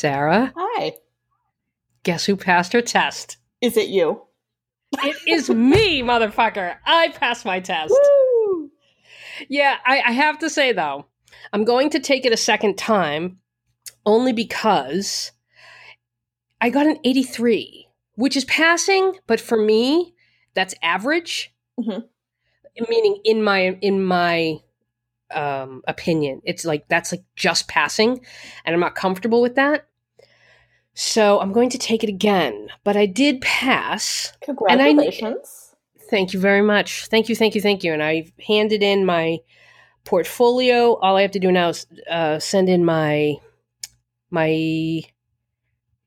Sarah, Hi. guess who passed her test? Is it you? It is me, motherfucker. I passed my test. Woo! Yeah, I, I have to say though, I'm going to take it a second time only because I got an 83, which is passing, but for me, that's average. Mhm. Meaning in my in my um opinion. It's like that's like just passing and I'm not comfortable with that. So I'm going to take it again. But I did pass. I- Congratulations. Thank you very much. Thank you, thank you, thank you. And I handed in my portfolio. All I have to do now is uh, send in my my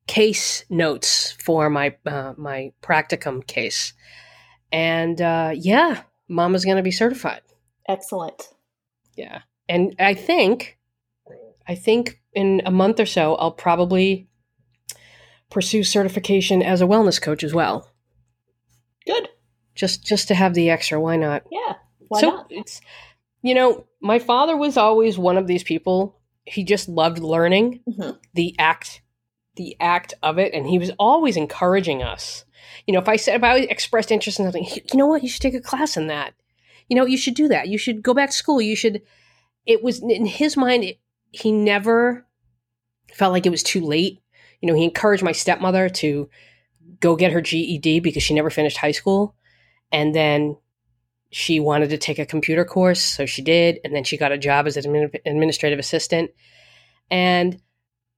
case notes for my uh, my practicum case, and uh, yeah, Mama's going to be certified. Excellent. Yeah, and I think I think in a month or so I'll probably pursue certification as a wellness coach as well. Good. Just just to have the extra. Why not? Yeah. Why so not? it's you know my father was always one of these people he just loved learning Mhm. the act the act of it and he was always encouraging us you know if i said if i expressed interest in something you know what you should take a class in that you know you should do that you should go back to school you should it was in his mind it, he never felt like it was too late you know he encouraged my stepmother to go get her ged because she never finished high school and then she wanted to take a computer course, so she did, and then she got a job as an admin- administrative assistant. And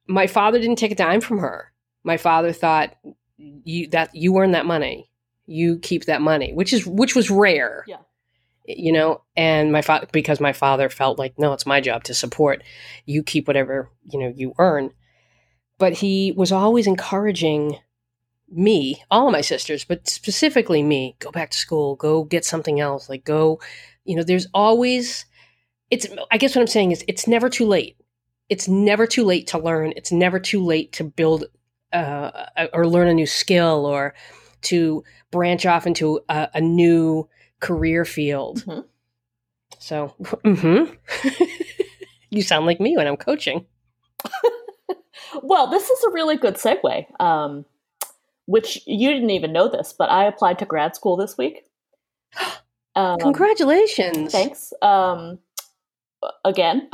my father didn't take a dime from her. My father thought you that you earn that money, you keep that money, which is which was rare. Yeah. You know, and my father because my father felt like no, it's my job to support you keep whatever, you know, you earn. But he was always encouraging me, all of my sisters, but specifically me, go back to school, go get something else, like go, you know, there's always it's I guess what I'm saying is it's never too late. It's never too late to learn. It's never too late to build uh, or learn a new skill or to branch off into a, a new career field. Mhm. So, hmm you sound like me when I'm coaching. Well, this is a really good segue. Um, which you didn't even know this, but I applied to grad school this week. Um, Congratulations! Thanks. Um, again,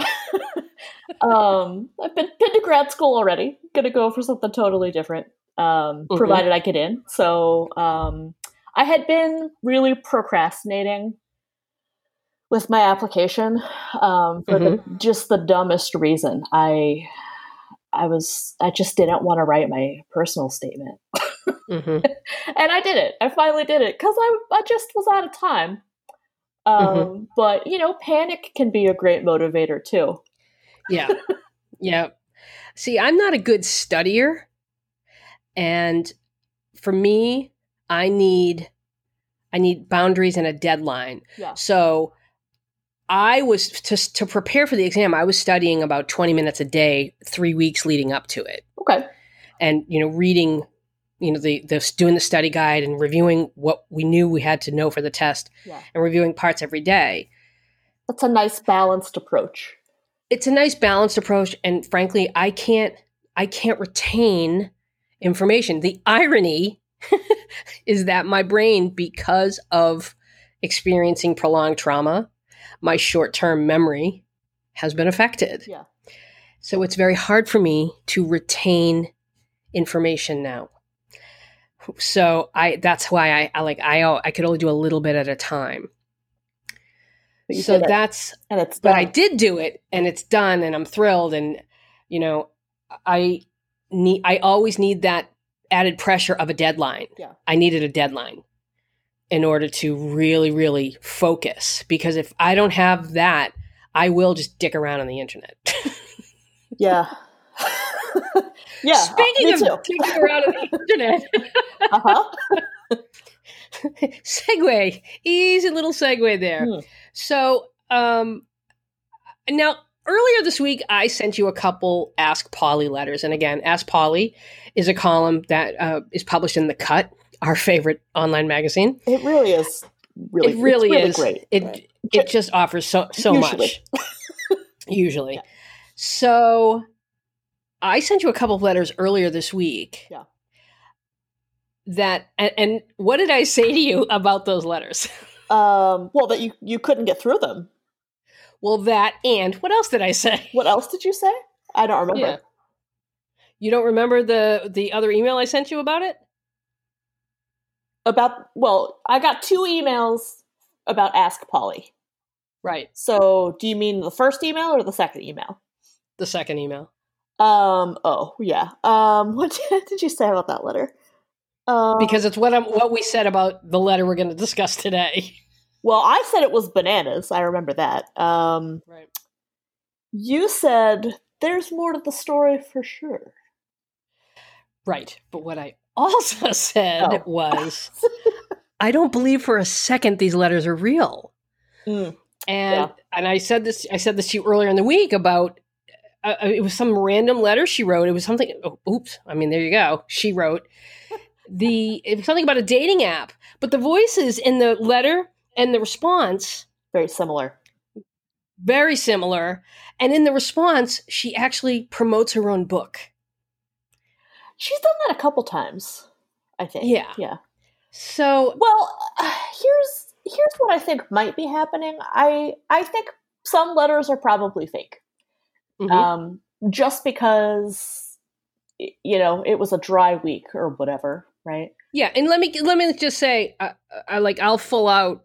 um, I've been, been to grad school already. Gonna go for something totally different, um, Mhm. provided I get in. So um, I had been really procrastinating with my application um, for the, just the dumbest reason. I I was I just didn't want to write my personal statement, hmm and I did it. I finally did it because I I just was out of time. Um, Mhm. But you know, panic can be a great motivator too. Yeah. yeah. See, I'm not a good studier. And for me, I need I need boundaries and a deadline. Yeah. So I was to to prepare for the exam, I was studying about 20 minutes a day, 3 weeks leading up to it. Okay. And you know, reading you know the the doing the study guide and reviewing what we knew we had to know for the test Yeah. and reviewing parts every day. That's a nice balanced approach. it's a nice balanced approach and frankly i can't i can't retain information the irony is that my brain because of experiencing prolonged trauma my short-term memory has been affected Yeah. so it's very hard for me to retain information now so i that's why i, I like i i could only do a little bit at a time so did it, that's and it's but. I did do it and it's done and I'm thrilled and you know I need I always need that added pressure of a deadline. Yeah. I needed a deadline in order to really really focus because if I don't have that I will just dick around on the internet. Yeah. yeah. Speaking me of dicking around on the internet, Uh-huh. segue, easy little segue there. Hmm. So, um, now earlier this week, I sent you a couple Ask Polly letters, and again, Ask Polly is a column that uh, is published in the Cut, our favorite online magazine. It really is. Really, it really, really is. great. It Right. it just offers so so Usually. much. Usually, Yeah. so I sent you a couple of letters earlier this week. Yeah. That and, and what did I say to you about those letters? Um, well, that you you couldn't get through them. well, that and what else did I say? What else did you say? I don't remember. Yeah. You don't remember the the other email I sent you about it? About well, I got two emails about Ask Polly. Right. So, do you mean the first email or the second email? The second email. Um. Oh, yeah. Um. What did you say about that letter? Um, Because it's what I'm what we said about the letter we're going to discuss today. well, I said it was bananas. I remember that. Um. Right. You said there's more to the story for sure. Right. But what I also said Oh. was I don't believe for a second these letters are real. Mm. And Yeah. and I said this I said this to you earlier in the week about uh, uh, it was some random letter she wrote. It was something oh, oops. I mean, there you go. She wrote the it was something about a dating app, but the voices in the letter and the response Very similar. very similar. And in the response, she actually promotes her own book. She's done that a couple times. I think. Yeah. Yeah. So Well, uh, here's here's what I think might be happening. I I think some letters are probably fake. mhm. Um, just because you know it was a dry week or whatever, right? Yeah, and let me let me just say, I, I like I'll full out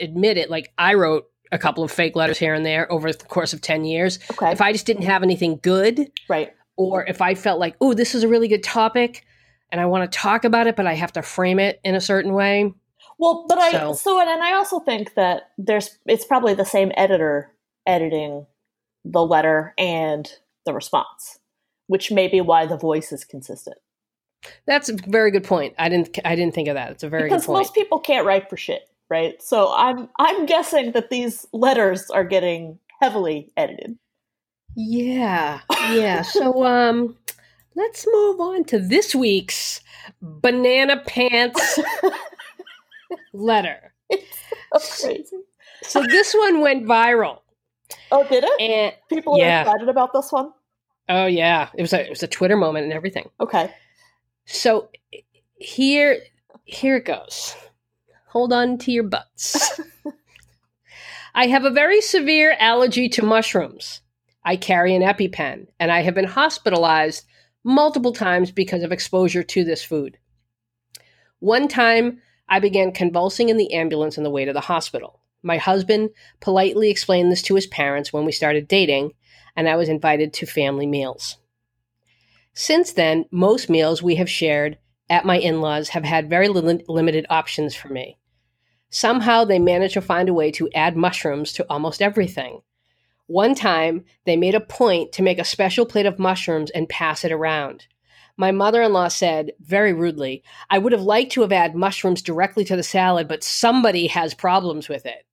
admit it. Like I wrote a couple of fake letters here and there over the course of ten years. Okay. If I just didn't have anything good, right. Or if I felt like, oh, this is a really good topic, and I want to talk about it, but I have to frame it in a certain way. Well, but I So- so, and, and I also think that there's it's probably the same editor editing the letter and the response, which may be why the voice is consistent. That's a very good point. I didn't I didn't think of that. It's a very because good point. most people can't write for shit, right? So I'm I'm guessing that these letters are getting heavily edited. Yeah, yeah. So um, let's move on to this week's banana pants letter. Crazy. So this one went viral, Oh, did it? and People are yeah. excited about this one. oh yeah, it was a it was a Twitter moment and everything. Okay. So here here it goes. Hold on to your butts. I have a very severe allergy to mushrooms. I carry an EpiPen, and I have been hospitalized multiple times because of exposure to this food. One time, I began convulsing in the ambulance on the way to the hospital. My husband politely explained this to his parents when we started dating, and I was invited to family meals. Since then, most meals we have shared at my in laws have had very li- limited options for me. Somehow they managed to find a way to add mushrooms to almost everything. One time, they made a point to make a special plate of mushrooms and pass it around. My mother in law said, very rudely, I would have liked to have added mushrooms directly to the salad, but somebody has problems with it.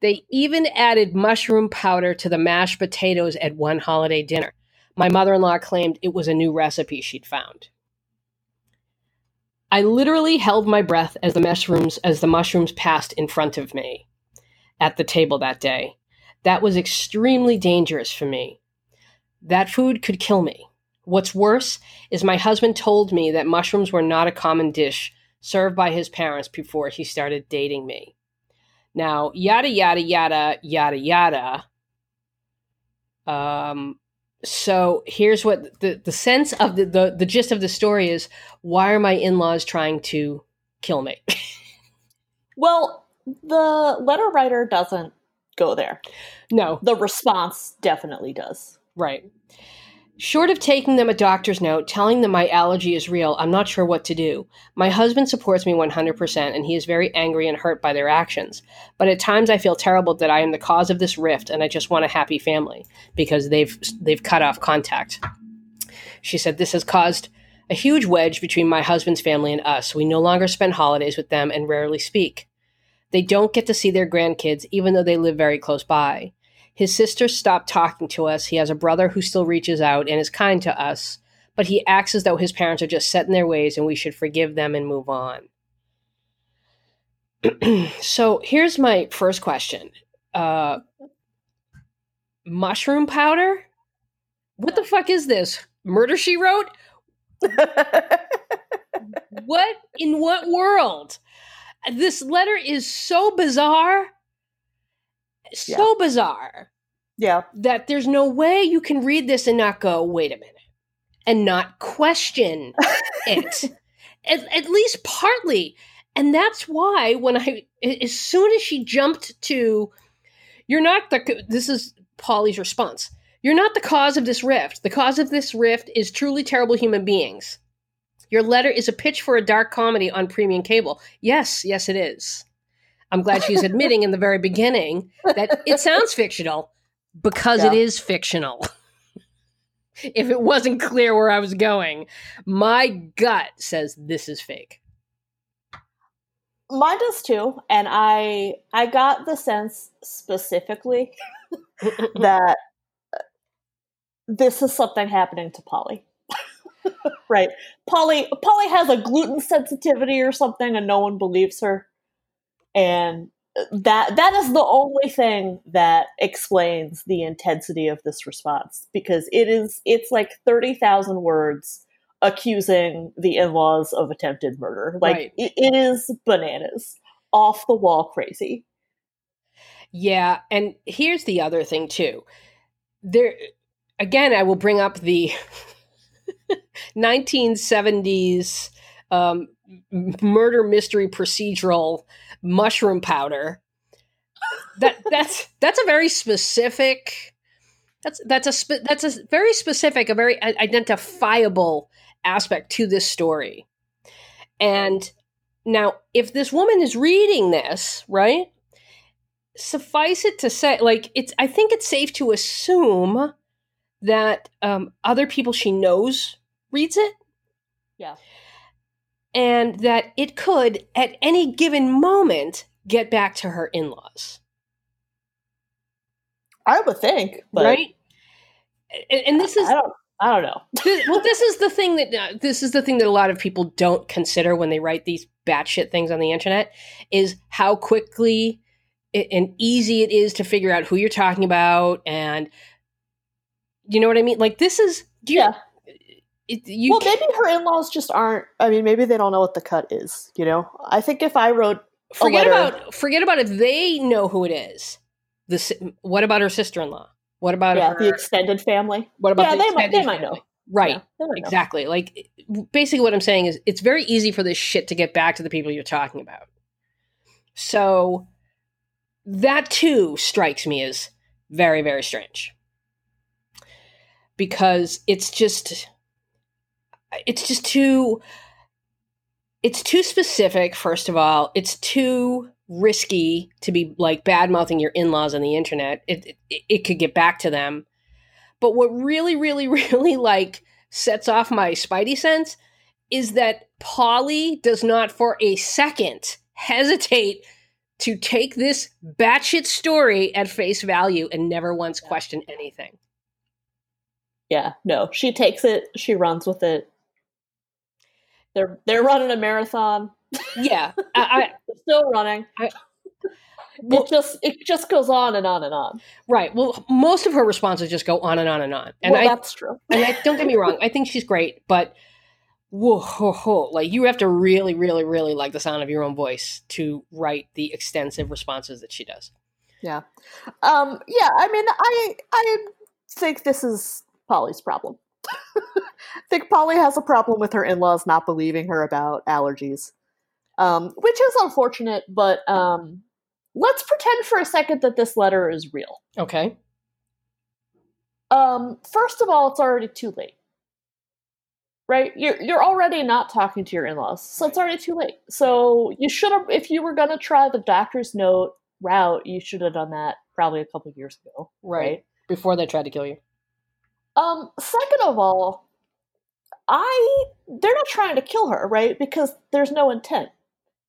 They even added mushroom powder to the mashed potatoes at one holiday dinner. My mother in law claimed it was a new recipe she'd found. I literally held my breath as the mushrooms as the mushrooms passed in front of me at the table that day. That was extremely dangerous for me. That food could kill me. What's worse is my husband told me that mushrooms were not a common dish served by his parents before he started dating me. Now, yada yada yada yada yada. Um, so here's what the, the sense of the, the the gist of the story is why are my in-laws trying to kill me Well, the letter writer doesn't go there. no. The response definitely does. right. Short of taking them a doctor's note telling them my allergy is real i'm not sure what to do. My husband supports me 100% and he is very angry and hurt by their actions. But at times i feel terrible that i am the cause of this rift and i just want a happy family because they've they've cut off contact. She said this has caused a huge wedge between my husband's family and us. We no longer spend holidays with them and rarely speak they don't get to see their grandkids even though they live very close by his sister stopped talking to us. He has a brother who still reaches out and is kind to us, but he acts as though his parents are just set in their ways and we should forgive them and move on. so here's my first question uh, Mushroom powder? What the fuck is this? Murder She Wrote? what in what world? This letter is so bizarre, so yeah. bizarre. Yeah. That there's no way you can read this and not go, wait a minute, and not question it. At, at least partly. And that's why when I, as soon as she jumped to, you're not the, this is Polly's response. You're not the cause of this rift. The cause of this rift is truly terrible human beings. Your letter is a pitch for a dark comedy on premium cable. Yes, yes, it is. I'm glad she's admitting in the very beginning that it sounds fictional because yeah. it is fictional. if it wasn't clear where I was going, my gut says this is fake. Mine does too, and I I got the sense specifically that this is something happening to Polly. right. Polly Polly has a gluten sensitivity or something and no one believes her. And uh, that that is the only thing that explains the intensity of this response because it is it's like 30,000 words accusing the in-laws of attempted murder. Like right. it, it is bananas. Off the wall crazy. Yeah, and here's the other thing too. There again I will bring up the 1970s um, murder mystery procedural mushroom powder. That that's that's a very specific. That's that's a spe- that's a very specific, a very identifiable aspect to this story. And now, if this woman is reading this, right? Suffice it to say, like it's. I think it's safe to assume that um, other people she knows reads it. Yeah and that it could, at any given moment, get back to her in laws. I would think, right? And, and, this is I don't, I don't know. this, well, this is the thing that uh, this is the thing that a lot of people don't consider when they write these batshit things on the internet is how quickly it, and easy it is to figure out who you're talking about, and you know what I mean. Like this is, do you, yeah. It, you well, maybe her in-laws just aren't. I mean, maybe they don't know what the cut is. You know, I think if I wrote, forget letter, about forget about if they know who it is. The what about her sister-in-law? What about yeah, her, the extended family? What about yeah, the they might they might know. Right, yeah, exactly. Know. Like basically, what I'm saying is, it's very easy for this shit to get back to the people you're talking about. So that too strikes me as very very strange because it's just it's just too it's too specific first of all. It's too risky to be like bad mouthing your in-laws on the internet. It, it, it could get back to them. But what really really really like sets off my spidey sense is that polly does not for a second hesitate to take this batshit story at face value and never once question anything yeah no she takes it she runs with it they're they're running a marathon. Yeah, I, I still running. I, well, it just it just goes on and on and on. Right. Well, most of her responses just go on and on and on. And well, I, that's true. and I, don't get me wrong, I think she's great, but whoa, whoa, whoa, like you have to really, really, really like the sound of your own voice to write the extensive responses that she does. Yeah. Um. Yeah. I mean, I I think this is Polly's problem. I think Polly has a problem with her in laws not believing her about allergies, um, which is unfortunate, but um, let's pretend for a second that this letter is real. Okay. Um, first of all, it's already too late. Right? You're you're already not talking to your in-laws, so it's already too late. So you should have if you were gonna try the doctor's note route, you should have done that probably a couple years ago. Right. right. Before they tried to kill you. Um, second of all, I they're not trying to kill her, right? Because there's no intent.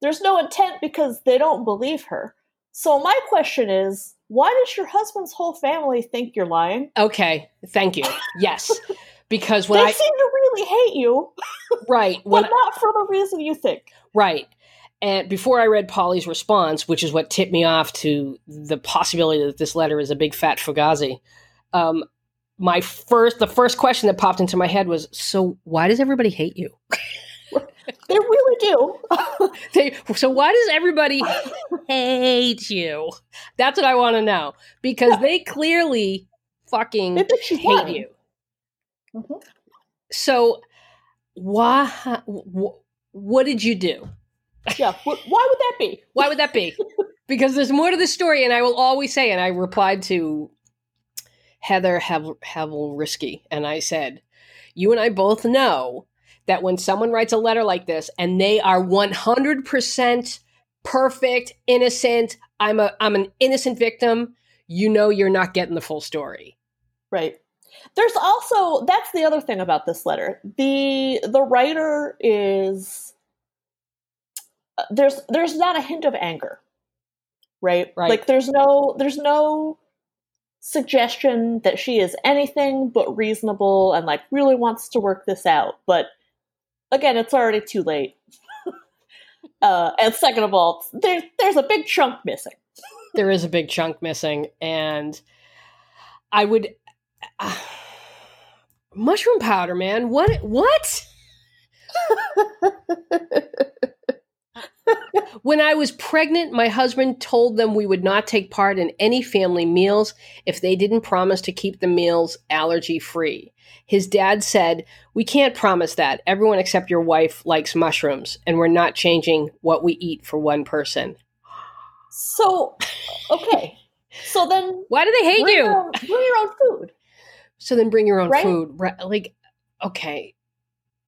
There's no intent because they don't believe her. So my question is, why does your husband's whole family think you're lying? Okay, thank you. Yes. Because when they I seem to really hate you. Right. but not for the reason you think. Right. And before I read Polly's response, which is what tipped me off to the possibility that this letter is a big fat fugazi, um, my first the first question that popped into my head was so why does everybody hate you? They really do. They, so why does everybody hate you? That's what i want to know because yeah. they clearly fucking hate you. Mm-hmm. so why wh- what did you do? Yeah why would that be? Why would that be? Because there's more to the story and i will always say and i replied to Heather Havrilesky. And I said, You and I both know that when someone writes a letter like this and they are 100% perfect, innocent, I'm a I'm an innocent victim, you know you're not getting the full story. Right. There's also that's the other thing about this letter. The the writer is uh, there's there's not a hint of anger. Right? right? Like there's no there's no suggestion that she is anything but reasonable and like really wants to work this out. But again, it's already too late. uh, and second of all, there's there's a big chunk missing. there is a big chunk missing, and I would uh, mushroom powder, man. What? What? when I was pregnant, my husband told them we would not take part in any family meals if they didn't promise to keep the meals allergy free. His dad said, We can't promise that. Everyone except your wife likes mushrooms, and we're not changing what we eat for one person. So, okay. So then. Why do they hate bring you? Your own, bring your own food. So then bring your own right? food. Right? Like, okay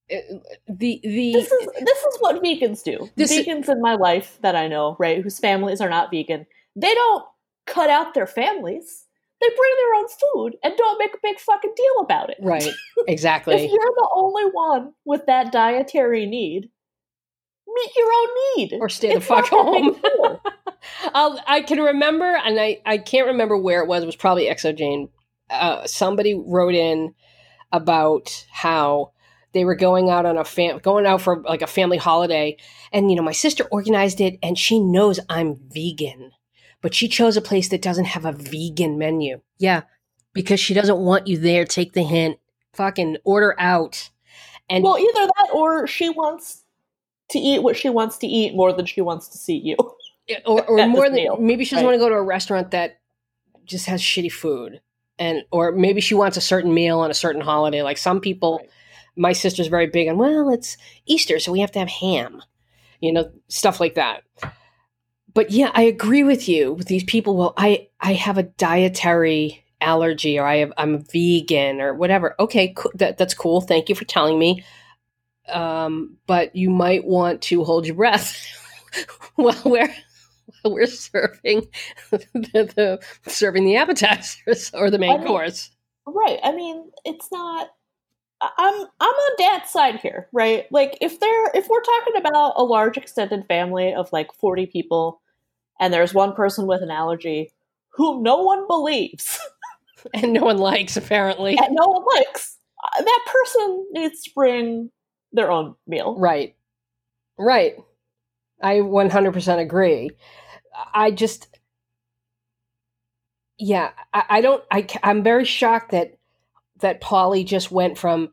the the this is this is what vegans do. vegans in my life that I know, right, whose families are not vegan, they don't cut out their families. They bring their own food and don't make a big fucking deal about it. Right. Exactly. if you're the only one with that dietary need, meet your own need. Or stay it's the fuck home. I'll, I can remember, and I, I can't remember where it was. It was probably xoJane. Uh, somebody wrote in about how they were going out on a fam going out for like a family holiday and you know my sister organized it and she knows i'm vegan but she chose a place that doesn't have a vegan menu. Yeah. Because she doesn't want you there take the hint fucking order out and well either that or she wants to eat what she wants to eat more than she wants to see you. Or, or more than meal, maybe she doesn't right. want to go to a restaurant that just has shitty food and or maybe she wants a certain meal on a certain holiday like some people right my sister's very big on well it's easter so we have to have ham you know stuff like that. But yeah i agree with you with these people. Well i i have a dietary allergy or i have i'm vegan or whatever. Okay co- that, that's cool. Thank you for telling me. Um, but you might want to hold your breath while we're while we're serving the, the serving the appetizers or the main I mean, course. right. I mean it's not I'm I'm on dad's side here, right? Like if they're if we're talking about a large extended family of like 40 people and there's one person with an allergy whom no one believes and no one likes apparently. And no one likes. Uh, that person needs to bring their own meal. Right. Right. I 100% agree. I just yeah, I, I don't I I'm very shocked that that Polly just went from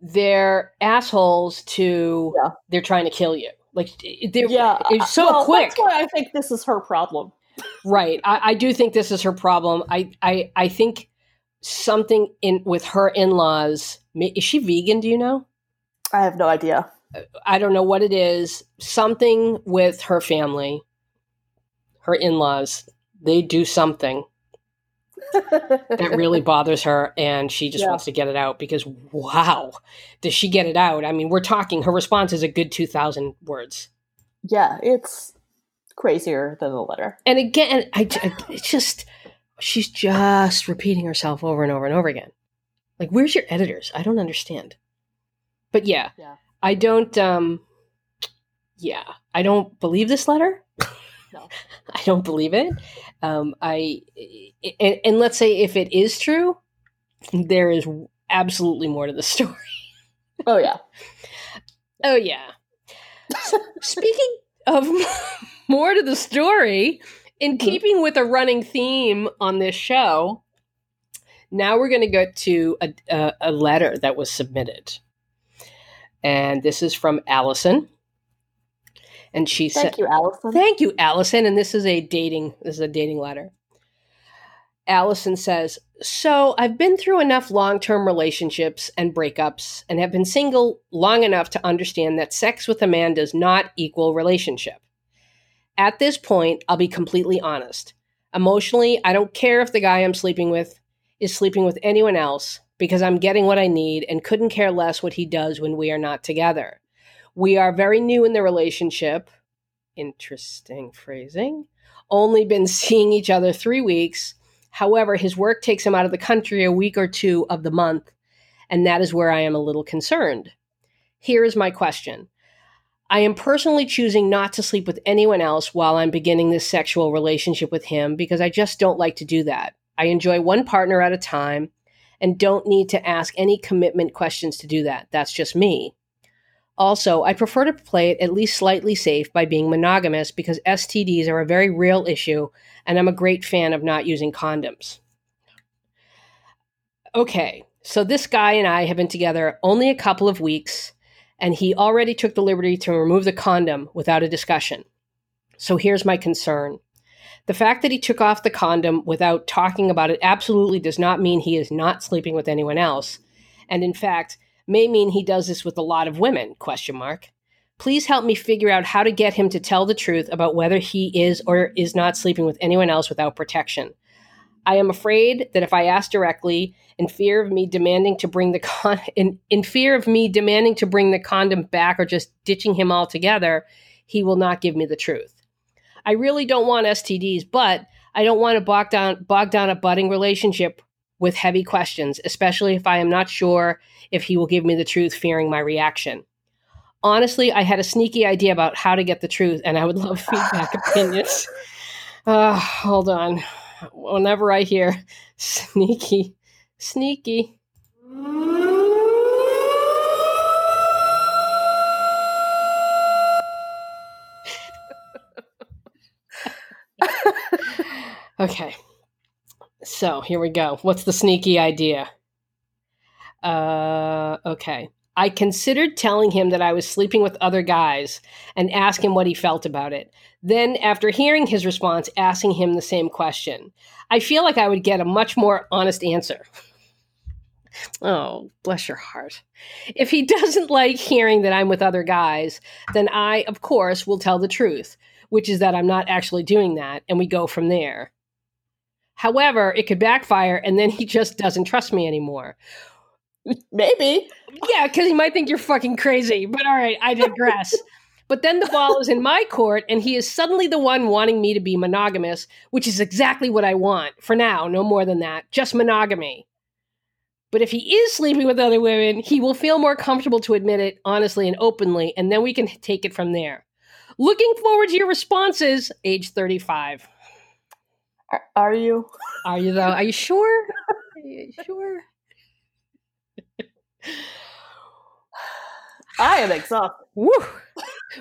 they're assholes to yeah. they're trying to kill you. Like they're yeah, it's so well, quick. That's why I think this is her problem. right. I, I, do think this is her problem. I, I I think something in with her in laws. Is she vegan? Do you know? I have no idea. I don't know what it is. Something with her family, her in laws. They do something that really bothers her and she just yeah. wants to get it out because wow does she get it out i mean we're talking her response is a good 2000 words yeah it's crazier than the letter and again i, I it's just she's just repeating herself over and over and over again like where's your editors i don't understand but yeah, yeah. i don't um yeah i don't believe this letter no. I don't believe it. Um, I and, and let's say if it is true, there is absolutely more to the story. Oh yeah. Oh yeah. speaking of more to the story, in hmm. keeping with a running theme on this show, Now we're going to go to a, a, a letter that was submitted. And this is from Allison. And she said, Thank you, Allison. Thank you, Allison. And this is a dating this is a dating letter. Allison says, So I've been through enough long term relationships and breakups and have been single long enough to understand that sex with a man does not equal relationship. At this point, I'll be completely honest. Emotionally, I don't care if the guy I'm sleeping with is sleeping with anyone else because I'm getting what I need and couldn't care less what he does when we are not together. We are very new in the relationship. Interesting phrasing. Only been seeing each other three weeks. However, his work takes him out of the country a week or two of the month, and that is where I am a little concerned. Here is my question I am personally choosing not to sleep with anyone else while I'm beginning this sexual relationship with him because I just don't like to do that. I enjoy one partner at a time and don't need to ask any commitment questions to do that. That's just me. Also, I prefer to play it at least slightly safe by being monogamous because STDs are a very real issue, and I'm a great fan of not using condoms. Okay, so this guy and I have been together only a couple of weeks, and he already took the liberty to remove the condom without a discussion. So here's my concern. The fact that he took off the condom without talking about it absolutely does not mean he is not sleeping with anyone else. And in fact, may mean he does this with a lot of women question mark. Please help me figure out how to get him to tell the truth about whether he is or is not sleeping with anyone else without protection. I am afraid that if i ask directly in fear of me demanding to bring the con in, in fear of me demanding to bring the condom back or just ditching him altogether he will not give me the truth. I really don't want stds but i don't want to bog down bog down a budding relationship with heavy questions, especially if I am not sure if he will give me the truth, fearing my reaction. Honestly, I had a sneaky idea about how to get the truth, and I would love feedback opinions. Uh, hold on. Whenever I hear sneaky, sneaky. okay. So here we go. What's the sneaky idea? Uh, okay. I considered telling him that I was sleeping with other guys and ask him what he felt about it. Then, after hearing his response, asking him the same question. I feel like I would get a much more honest answer. oh, bless your heart. If he doesn't like hearing that I'm with other guys, then I, of course, will tell the truth, which is that I'm not actually doing that, and we go from there. However, it could backfire and then he just doesn't trust me anymore. Maybe. Yeah, because he might think you're fucking crazy. But all right, I digress. but then the ball is in my court and he is suddenly the one wanting me to be monogamous, which is exactly what I want. For now, no more than that. Just monogamy. But if he is sleeping with other women, he will feel more comfortable to admit it honestly and openly, and then we can take it from there. Looking forward to your responses, age 35. Are, are you? Are you though? Are you sure? Are you sure? I am exhausted. Woo!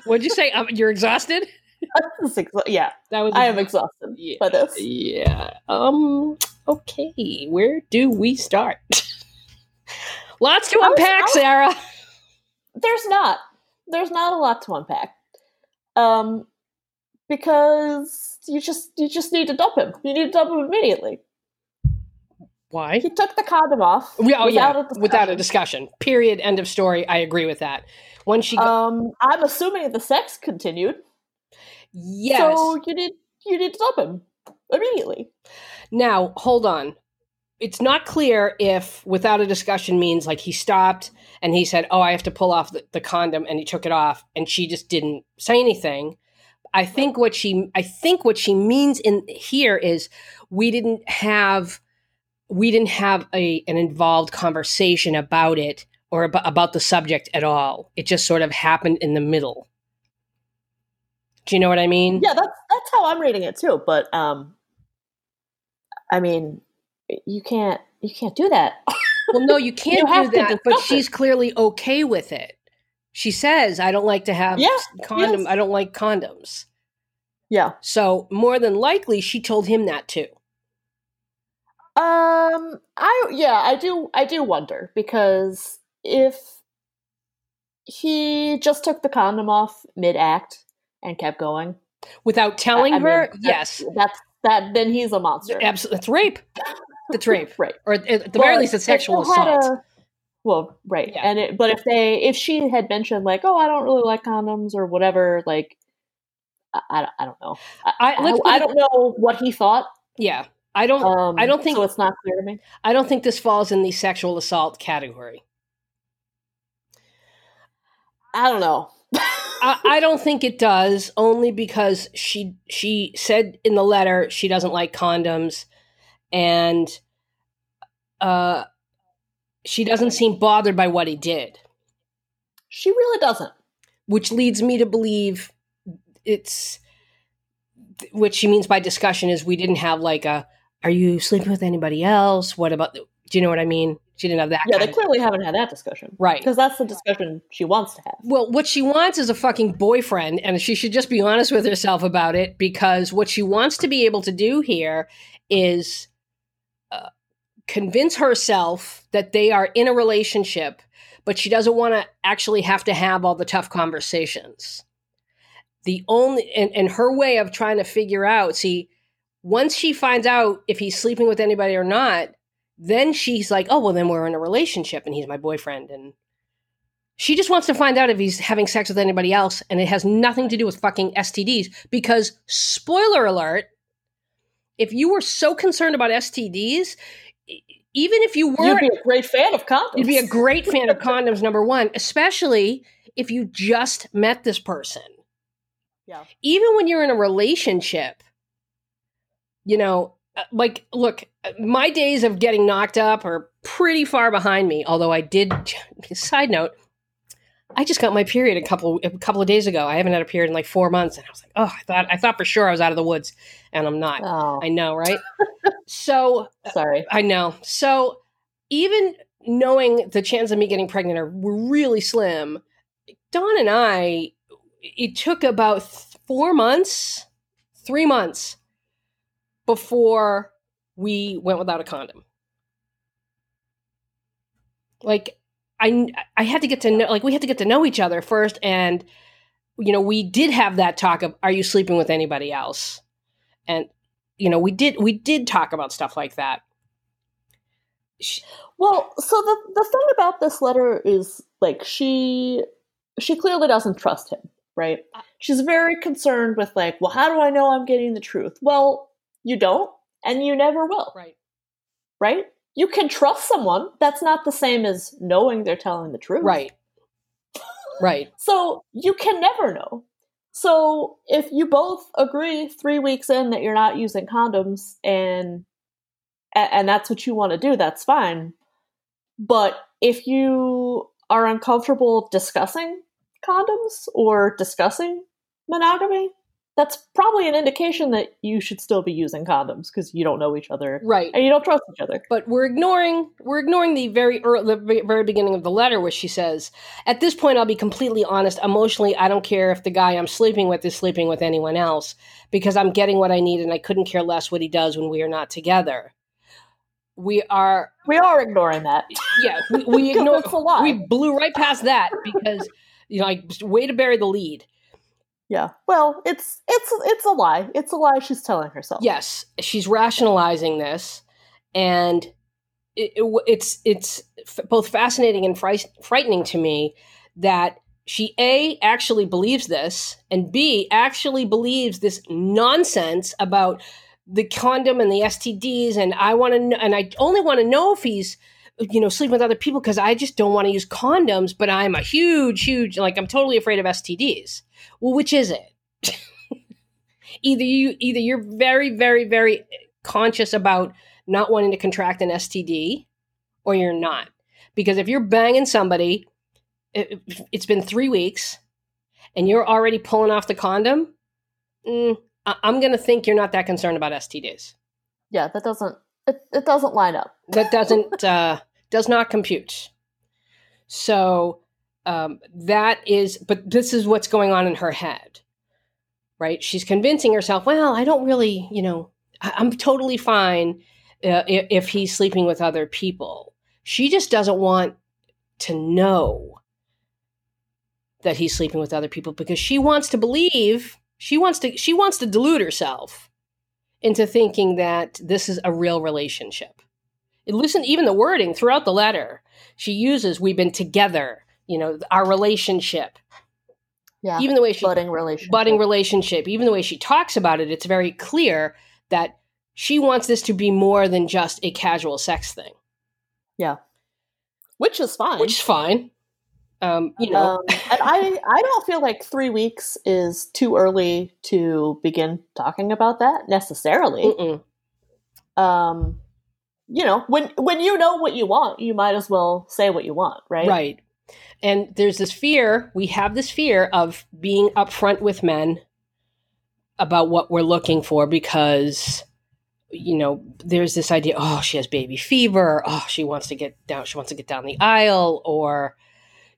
What'd you say? Um, you're exhausted? yeah, that was. I am exhausted yeah, by this. Yeah. Um. Okay. Where do we start? Lots to unpack, was, Sarah. There's not. There's not a lot to unpack. Um, because you just you just need to dump him. You need to dump him immediately. Why? He took the condom off. Yeah, oh, without yeah. A without a discussion. Period. End of story. I agree with that. When she, go- um, I'm assuming the sex continued. Yes. So you need you need to dump him immediately. Now, hold on. It's not clear if without a discussion means like he stopped and he said, "Oh, I have to pull off the, the condom," and he took it off, and she just didn't say anything, I think what she I think what she means in here is we didn't have we didn't have a an involved conversation about it or ab- about the subject at all. It just sort of happened in the middle. Do you know what I mean? Yeah, that's that's how I'm reading it too. But um, I mean, you can't you can't do that. well, no, you can't you do that. But she's it. clearly okay with it. She says, "I don't like to have yeah, condom. Yes. I don't like condoms." Yeah. So more than likely, she told him that too. Um, I yeah, I do. I do wonder because if he just took the condom off mid act and kept going without telling I her, mean, yes, that's that. Then he's a monster. absolutely, that's rape. That's rape, right? or at the very least, it's sexual assault. Well, right, Yeah. and it, but if they if she had mentioned like, oh, I don't really like condoms or whatever, like, I, I, I don't know. I, I, I, let's put I it- don't know what he thought. yeah, I don't. Um, I don't think- so. It's not clear to me. I don't think this falls in the sexual assault category. I don't know. I, I don't think it does, only because she she said in the letter she doesn't like condoms, and uh, she doesn't seem bothered by what he did, she really doesn't. which leads me to believe it's what she means by discussion is we didn't have like a are you sleeping with anybody else? What about do you know what I mean? She didn't have that. Yeah, they of- clearly haven't had that discussion right. because that's the discussion she wants to have. Well, what she wants is a fucking boyfriend, and she should just be honest with herself about it because what she wants to be able to do here is convince herself that they are in a relationship, but she doesn't want to actually have to have all the tough conversations. The only, and, and her way of trying to figure out, see, once she finds out if he's sleeping with anybody or not, then she's like, oh, well, then we're in a relationship and he's my boyfriend. And she just wants to find out if he's having sex with anybody else, and it has nothing to do with fucking STDs. Because, spoiler alert, if you were so concerned about STDs, even if you You'd weren't, be a great fan of condoms. you'd be a great fan of condoms, number one, especially if you just met this person. Yeah. Even when you're in a relationship, you know, uh, like, look, uh, my days of getting knocked up are pretty far behind me. Although I did, side note, I just got my period a couple a couple of days ago. I haven't had a period in like four months, and I was like, oh, I thought I thought for sure I was out of the woods, and I'm not. Oh, I know, right? so sorry. I know. So even knowing the chance of me getting pregnant are were really slim, Dawn and I, it took about th- four months, three months before we went without a condom. Like I, I had to get to know, like we had to get to know each other first, and you know we did have that talk of, are you sleeping with anybody else? And you know we did we did talk about stuff like that. Well, so the the thing about this letter is like she she clearly doesn't trust him, right? Uh, She's very concerned with like, well, how do I know I'm getting the truth? Well, you don't, and you never will, Right. right? You can trust someone. That's not the same as knowing they're telling the truth. Right. Right. So you can never know. So if you both agree three weeks in that you're not using condoms and and that's what you want to do, that's fine. But if you are uncomfortable discussing condoms or discussing monogamy, that's probably an indication that you should still be using condoms because you don't know each other Right. and you don't trust each other. But we're ignoring we're ignoring the very early, the very beginning of the letter where she says, "At this point, I'll be completely honest. Emotionally, I don't care if the guy I'm sleeping with is sleeping with anyone else because I'm getting what I need, and I couldn't care less what he does when we are not together." We are, We are ignoring that. yeah, we, we ignore. it's a lie. We blew right past that because you know, like way to bury the lead. Yeah. Well, it's it's it's a lie. It's a lie she's telling herself. yes she's rationalizing this and it, it- it's it's f- both fascinating and fright- frightening to me that she a actually believes this and b actually believes this nonsense about the condom and the stds and i want to know and i only want to know if he's you know sleep with other people because i just don't want to use condoms but i'm a huge huge like i'm totally afraid of stds well which is it? Either you either you're very very very conscious about not wanting to contract an STD or you're not. Because if you're banging somebody it, it's been 3 weeks and you're already pulling off the condom mm, I- I'm going to think you're not that concerned about STDs Yeah, that doesn't it, it doesn't line up. that doesn't uh, does not compute so um, that is but this is what's going on in her head right she's convincing herself well i don't really you know I- i'm totally fine uh, if, if he's sleeping with other people. She just doesn't want to know that he's sleeping with other people because she wants to believe she wants to she wants to delude herself into thinking that this is a real relationship. It listen, even the wording throughout the letter, she uses "we've been together," you know, our relationship. Yeah, even the way she budding relationship, budding relationship, even the way she talks about it, it's very clear that she wants this to be more than just a casual sex thing. Yeah, which is fine. Which is fine. Um, you know, um, and I I don't feel like three weeks is too early to begin talking about that necessarily. Mm-mm. Um, you know, when when you know what you want, you might as well say what you want, right? Right. And there's this fear. We have this fear of being upfront with men about what we're looking for because you know there's this idea oh she has baby fever oh she wants to get down she wants to get down the aisle or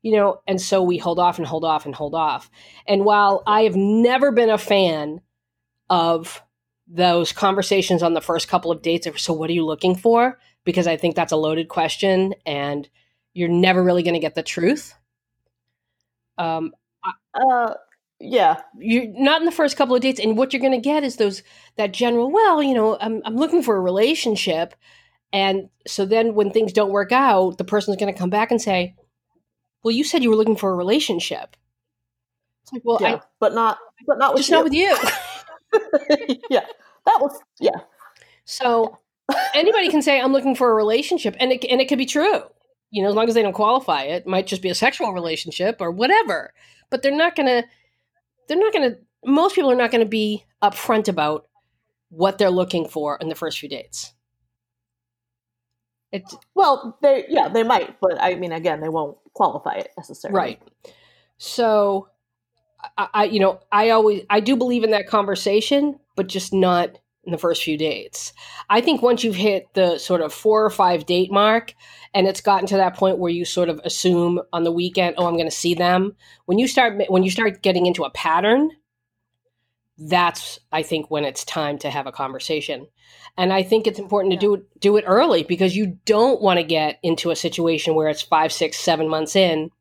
you know, and so we hold off and hold off and hold off. And while I have never been a fan of those conversations on the first couple of dates of, so what are you looking for? Because I think that's a loaded question and you're never really going to get the truth. Um, uh, yeah, you're not in the first couple of dates, and what you're going to get is those that general. Well, you know, I'm I'm looking for a relationship, and so then when things don't work out, the person's going to come back and say, well, you said you were looking for a relationship. It's like, well, yeah, I, but not, but not with just you. not with you. yeah, that was yeah. So anybody can say I'm looking for a relationship, and it and it could be true. You know, as long as they don't qualify it, it might just be a sexual relationship or whatever. But they're not gonna. They're not gonna. Most people are not going to be upfront about what they're looking for in the first few dates. It's well, they yeah, they might, but I mean, again, they won't qualify it necessarily. Right. So, I, I you know, I always I do believe in that conversation, but just not in the first few dates. I think once you've hit the sort of four or five date mark and it's gotten to that point where you sort of assume on the weekend, oh, I'm going to see them. When you start when you start getting into a pattern, that's I think when it's time to have a conversation. And I think it's important to do it do it early because you don't want to get into a situation where it's five, six, seven months in,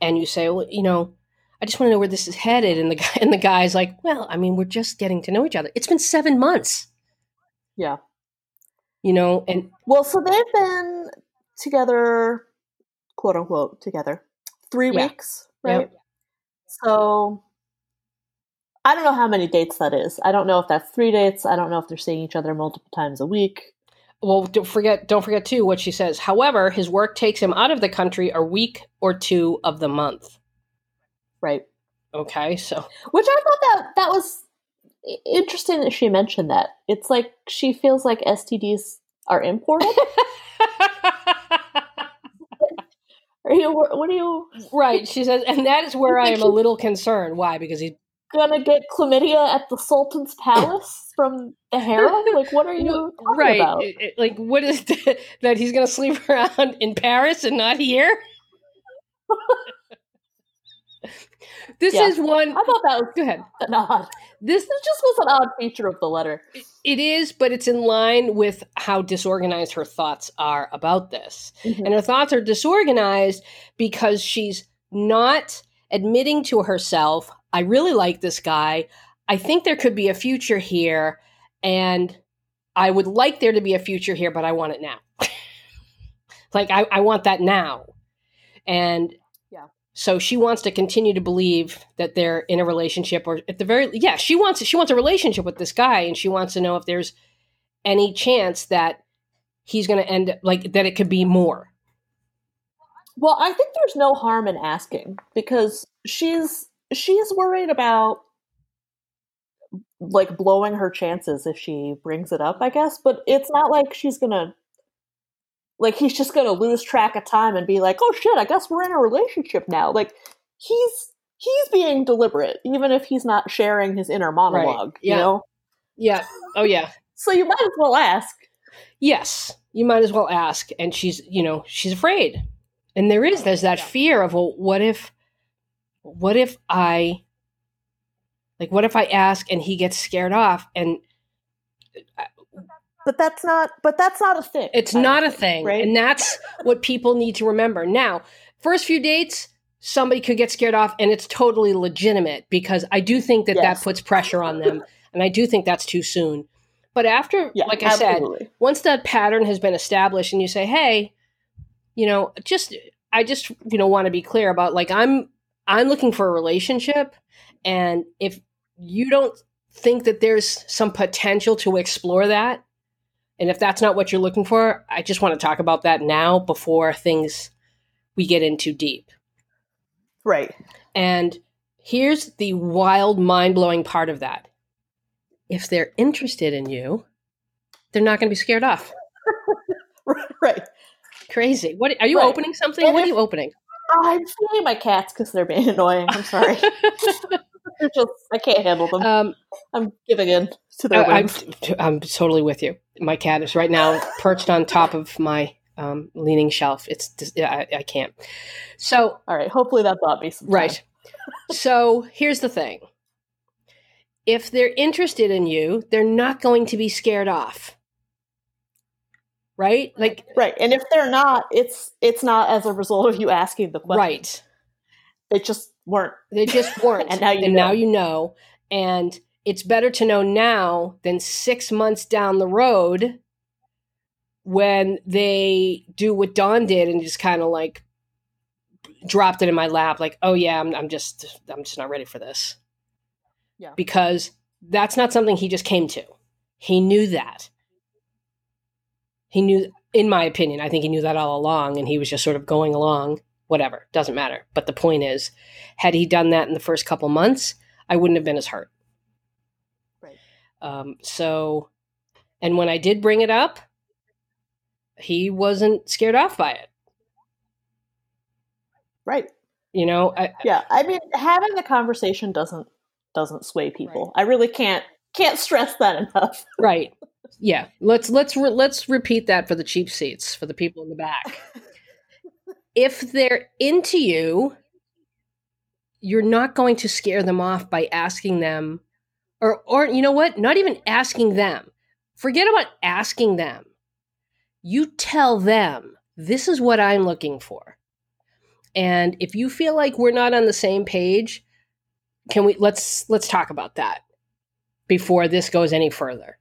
and you say, well, you know, I just want to know where this is headed, and the guy and the guy's like, well, I mean, we're just getting to know each other. It's been seven months. Yeah. You know, and well, so they've been together, quote unquote, together three yeah. weeks, right? Yep. So I don't know how many dates that is. I don't know if that's three dates. I don't know if they're seeing each other multiple times a week. Well, don't forget don't forget too what she says. However, his work takes him out of the country a week or two of the month. Right. Okay, so which I thought that that was interesting that she mentioned that. It's like she feels like STDs are imported. Are you? What are you? Right. She says, and that is where I am a little concerned. Why? Because he's gonna get chlamydia at the Sultan's palace from the harem? Like, what are you right? About? Like, what is that? He's gonna sleep around in Paris and not here? this yeah. is one. I thought that was go ahead. An odd. This, this just was an odd feature of the letter. It is, but it's in line with how disorganized her thoughts are about this, mm-hmm. and her thoughts are disorganized because she's not admitting to herself I really like this guy. I think there could be a future here, and I would like there to be a future here, but I want it now. like I, I want that now. And yeah. So she wants to continue to believe that they're in a relationship or at the very yeah, she wants she wants a relationship with this guy and she wants to know if there's any chance that he's going to end like that it could be more. Well, I think there's no harm in asking because she's she's worried about like blowing her chances if she brings it up, I guess. But it's not like she's gonna like he's just gonna lose track of time and be like, oh shit, I guess we're in a relationship now. Like he's he's being deliberate, even if he's not sharing his inner monologue. Right. Yeah. You know? Yeah. Oh yeah. so you might as well ask. Yes, you might as well ask. And she's you know she's afraid, and there is there's that fear of well, what if what if I like what if I ask and he gets scared off and uh, but that's not but that's not a thing. It's not a thing. Right? And that's what people need to remember. Now, first few dates, somebody could get scared off and it's totally legitimate because I do think that yes. that puts pressure on them and I do think that's too soon. But after yeah, like I said, once that pattern has been established and you say, "Hey, you know, just I just, you know, want to be clear about like I'm I'm looking for a relationship and if you don't think that there's some potential to explore that, and if that's not what you're looking for, I just want to talk about that now before things we get into deep. Right. And here's the wild, mind blowing part of that. If they're interested in you, they're not going to be scared off. right. Crazy. What are you right. opening something? And what if, are you opening? I'm feeding my cats because they're being annoying. I'm sorry. just I can't handle them. Um, I'm giving in to their. I'm, I'm totally with you. My cat is right now perched on top of my um, leaning shelf. It's just, I, I can't. So all right. Hopefully that bought me some. Time. Right. so here's the thing. If they're interested in you, they're not going to be scared off right like right and if they're not it's it's not as a result of you asking the question right they just weren't they just weren't and now you and know. now you know and it's better to know now than six months down the road when they do what Don did and just kind of like dropped it in my lap, like, oh yeah, I'm, I'm just, I'm just not ready for this. Yeah. Because that's not something he just came to. He knew that. He knew, in my opinion, I think he knew that all along, and he was just sort of going along. Whatever, doesn't matter. But the point is, had he done that in the first couple months, I wouldn't have been as hurt. Right. Um, so, and when I did bring it up, he wasn't scared off by it. Right. You know. I, yeah. I mean, having the conversation doesn't doesn't sway people. Right. I really can't can't stress that enough. right yeah let's let's re- let's repeat that for the cheap seats for the people in the back. If they're into you you're not going to scare them off by asking them or or you know what? Not even asking them. Forget about asking them. You tell them this is what i'm looking for. And if you feel like we're not on the same page can we let's let's talk about that before this goes any further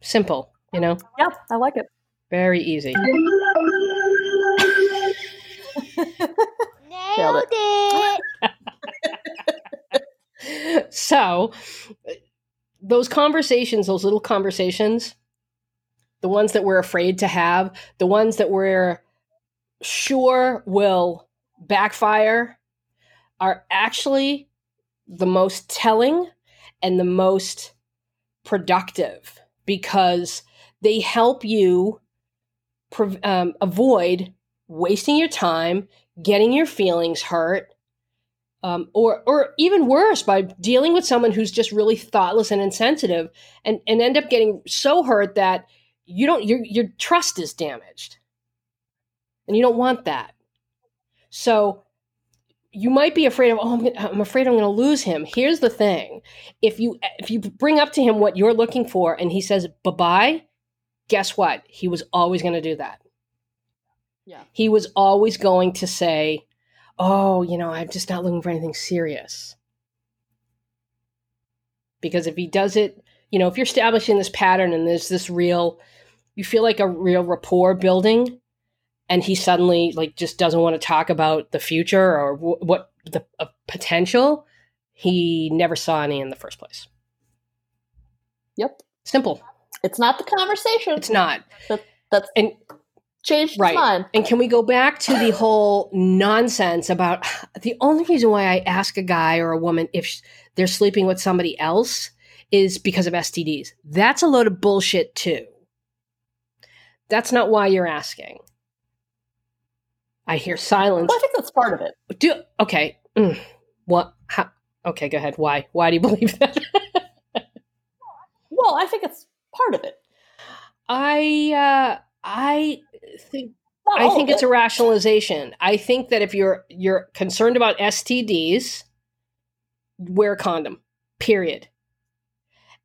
Simple, you know? Yeah, I like it. Very easy. Nailed it. so, those conversations, those little conversations, the ones that we're afraid to have, the ones that we're sure will backfire, are actually the most telling and the most productive because they help you um, avoid wasting your time, getting your feelings hurt, um, or or even worse, by dealing with someone who's just really thoughtless and insensitive, and and end up getting so hurt that you don't your your trust is damaged, and you don't want that. So you might be afraid of oh I'm, I'm afraid i'm going to lose him. Here's the thing. If you if you bring up to him what you're looking for and he says bye-bye guess what? He was always going to do that. Yeah. He was always going to say oh you know i'm just not looking for anything serious. Because if he does it you know if you're establishing this pattern and there's this real you feel like a real rapport building and he suddenly like just doesn't want to talk about the future or w- what the uh, potential he never saw any in the first place. Yep. Simple. It's not the conversation. It's not. That, that's and changed right. mind. and can we go back to the whole nonsense about the only reason why i ask a guy or a woman if they're sleeping with somebody else is because of stds that's a load of bullshit too. That's not why you're asking I hear silence. Well, I think that's part of it. Do okay. Mm, what? How, okay, go ahead. Why? Why do you believe that? well, I think it's part of it. I uh, I think Not I think it's it. a rationalization. I think that if you're you're concerned about STDs, wear a condom. Period.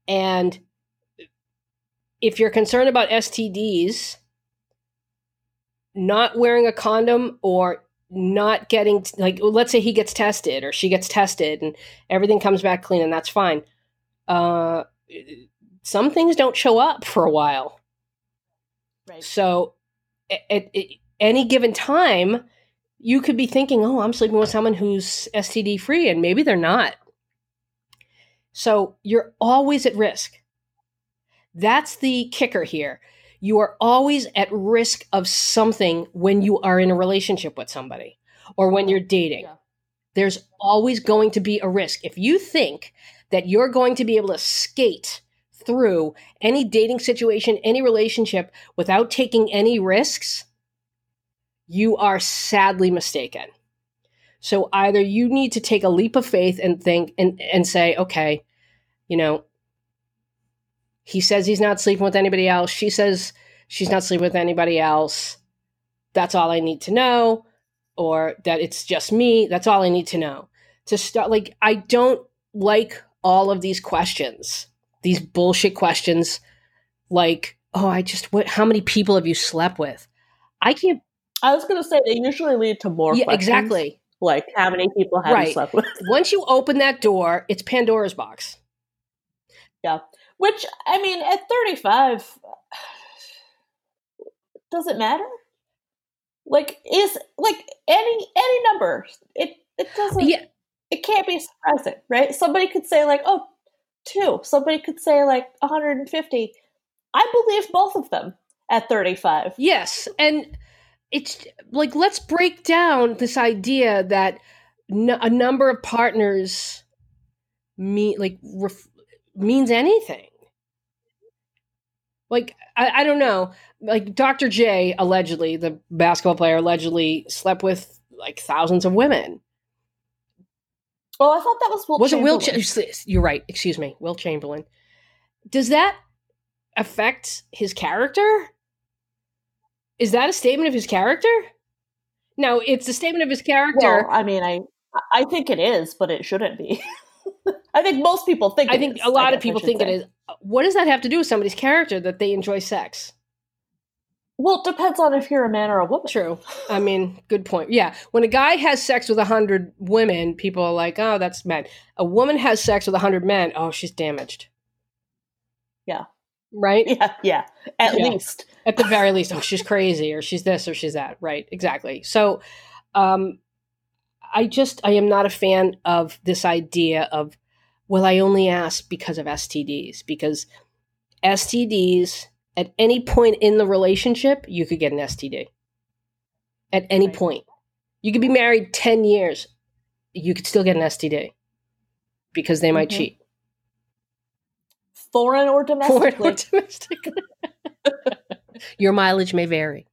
And if you're concerned about STDs, not wearing a condom or not getting like let's say he gets tested or she gets tested and everything comes back clean and that's fine. Uh some things don't show up for a while. Right. so at, at any given time you could be thinking oh i'm sleeping with someone who's std free and maybe they're not. So you're always at risk. That's the kicker here you are always at risk of something when you are in a relationship with somebody or when you're dating. Yeah. There's always going to be a risk. If you think that you're going to be able to skate through any dating situation, any relationship without taking any risks, you are sadly mistaken. So either you need to take a leap of faith and think and, and say, okay, you know, he says he's not sleeping with anybody else. She says she's not sleeping with anybody else. That's all I need to know. Or that it's just me. That's all I need to know. To start, like, I don't like all of these questions, these bullshit questions. Like, oh, I just, what, how many people have you slept with? I can't. I was going to say they usually lead to more. Yeah, questions, exactly. Like how many people have Right. you slept with? Once you open that door, it's Pandora's box. Yeah. Which I mean, at thirty-five, does it matter? Like, is like any any number? It it doesn't. Yeah. It can't be surprising, right? Somebody could say like, oh, two. Somebody could say like 150. I believe both of them at 35. Yes, and it's like let's break down this idea that n- a number of partners mean like ref- means anything. Like I, I don't know. Like Dr. J allegedly, the basketball player allegedly slept with like thousands of women. Oh, I thought that was Wilt Was it Wilt? Chamberlain. Ch- you're right. Excuse me, Wilt Chamberlain. Does that affect his character? Is that a statement of his character? No, it's a statement of his character. Well, I mean, I I think it is, but it shouldn't be. I think most people think. I think is, a lot of people think say. it is. What does that have to do with somebody's character that they enjoy sex? Well, it depends on if you're a man or a woman. True. I mean, good point. Yeah, when a guy has sex with a hundred women, people are like, "Oh, that's men." A woman has sex with a hundred men. Oh, she's damaged. Yeah. Right. Yeah, yeah. At Yeah. least. at the very least oh she's crazy or she's this or she's that right exactly so um i just i am not a fan of this idea of well i only ask because of stds because stds at any point in the relationship you could get an std at any Right. point you could be married 10 years you could still get an std because they might Mhm. cheat Foreign or domestic. foreign or domestically your mileage may vary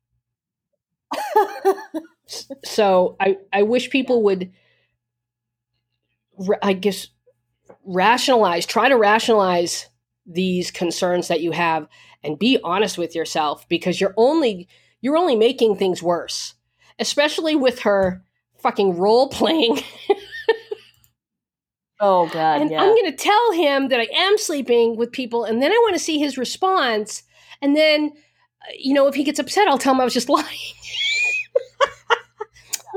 so I, I wish people would i guess rationalize try to rationalize these concerns that you have and be honest with yourself because you're only you're only making things worse especially with her fucking role playing oh God, and yeah. i'm going to tell him that i am sleeping with people and then i want to see his response and then uh, you know if he gets upset i'll tell him i was just lying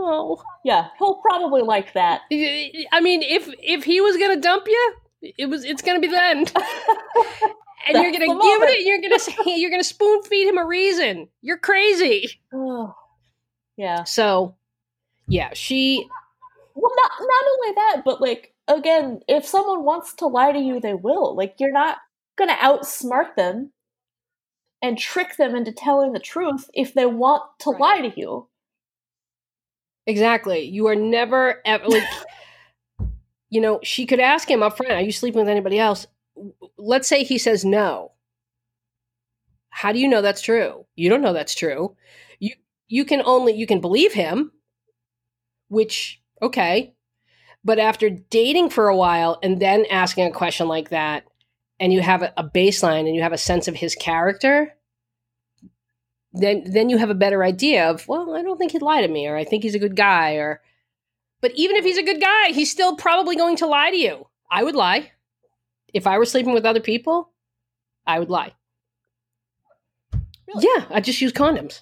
oh yeah, he'll probably like that. I mean, if if he was gonna dump you, it was it's gonna be then, and you're gonna the give moment. it. You're gonna say you're gonna spoon feed him a reason. You're crazy. Oh. yeah. So, yeah, she. Well, not not only that, but like again, if someone wants to lie to you, they will. Like you're not gonna outsmart them and trick them into telling the truth if they want to Right. lie to you. Exactly. You are never ever like. you know, she could ask him up front, "Are you sleeping with anybody else?" Let's say he says no. How do you know that's true? You don't know that's true. You you can only you can believe him, which okay, but after dating for a while and then asking a question like that, and you have a, a baseline and you have a sense of his character, then then you have a better idea of well, I don't think he'd lie to me, or I think he's a good guy, or but even if he's a good guy, he's still probably going to lie to you. I would lie if I were sleeping with other people. I would lie. Really? Yeah, I just use condoms.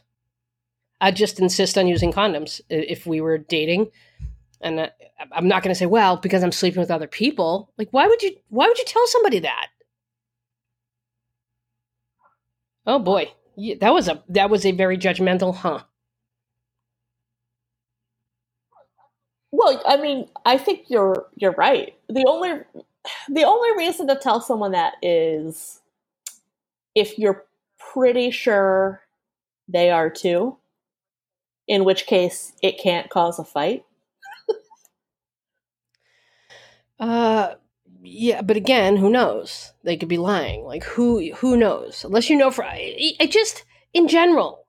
I just insist on using condoms if we were dating. And uh, I'm not going to say, well, because I'm sleeping with other people. Like, why would you? Why would you tell somebody that? Oh boy, that was a that was a very judgmental, huh? Well, I mean, I think you're you're right. The only the only reason to tell someone that is if you're pretty sure they are too, in which case it can't cause a fight. uh yeah, but again, who knows? They could be lying. Like who who knows? Unless you know for I, I just in general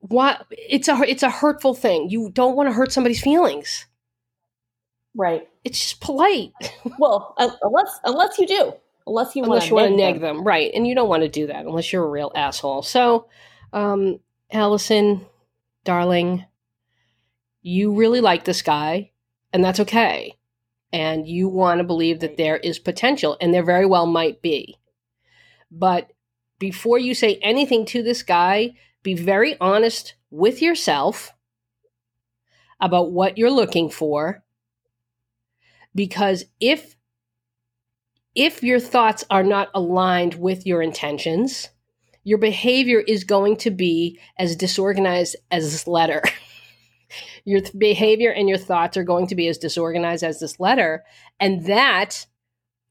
what it's a it's a hurtful thing. You don't want to hurt somebody's feelings. Right. It's just polite. well, unless unless you do. Unless you unless want to neg them. them. right? And you don't want to do that unless you're a real asshole. So, um, Allison, darling, you really like this guy, and that's okay. And you want to believe that there is potential, and there very well might be. But before you say anything to this guy, be very honest with yourself about what you're looking for. Because if if your thoughts are not aligned with your intentions, your behavior is going to be as disorganized as this letter. your behavior and your thoughts are going to be as disorganized as this letter. And that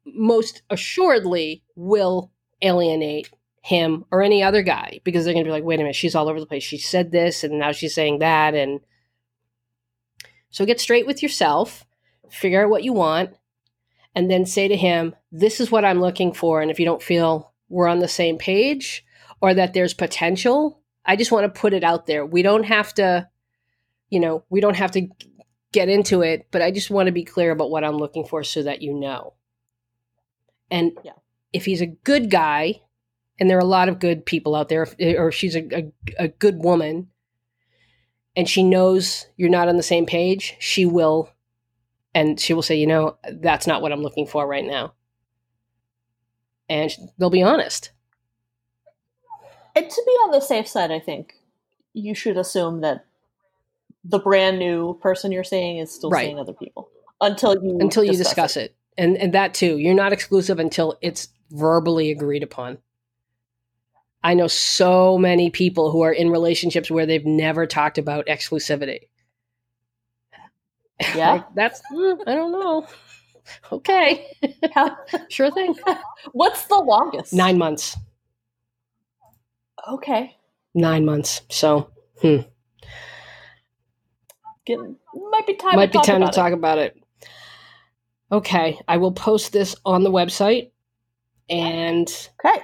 most assuredly will alienate him or any other guy because they're going to be like, wait a minute, she's all over the place. She said this and now she's saying that. And so get straight with yourself, figure out what you want, and then say to him, this is what I'm looking for. And if you don't feel we're on the same page or that there's potential, I just want to put it out there. We don't have to, you know, we don't have to get into it, but I just want to be clear about what I'm looking for so that you know. And yeah. if he's a good guy, and there are a lot of good people out there, or she's a, a, a good woman, and she knows you're not on the same page, she will, and she will say, you know, that's not what I'm looking for right now. And they'll be honest. And to be on the safe side, I think you should assume that the brand new person you're seeing is still right. seeing other people until you until you discuss, discuss it. it. And and that too, you're not exclusive until it's verbally agreed upon. I know so many people who are in relationships where they've never talked about exclusivity. Yeah. like, that's, mm, I don't know. Okay. sure thing. What's the longest? Nine months. Okay. Nine months. So, hmm. Get, might be time. Might to be time to it. talk about it. Okay, I will post this on the website, and okay,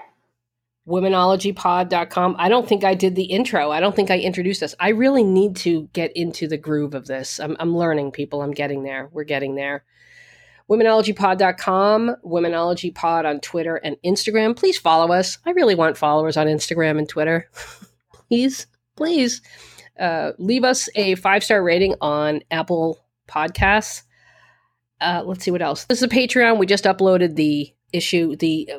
womenologypod.com. I don't think I did the intro. I don't think I introduced us. I really need to get into the groove of this. I'm, I'm learning, people. I'm getting there. We're getting there. Womenologypod.com, Womenologypod on Twitter and Instagram. Please follow us. I really want followers on Instagram and Twitter. please, please. Uh, leave us a five star rating on Apple Podcasts. Uh, let's see what else. This is a Patreon. We just uploaded the issue, the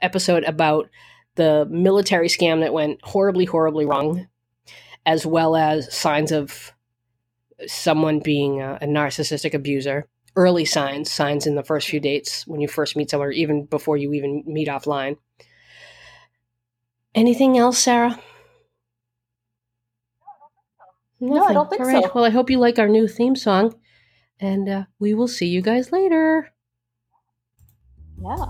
episode about the military scam that went horribly, horribly wrong, as well as signs of someone being a, a, narcissistic abuser. Early signs, signs in the first few dates when you first meet someone, or even before you even meet offline. Anything else, Sarah? Nothing. No, I don't think All right. so. Well, I hope you like our new theme song, and uh, we will see you guys later. Yeah.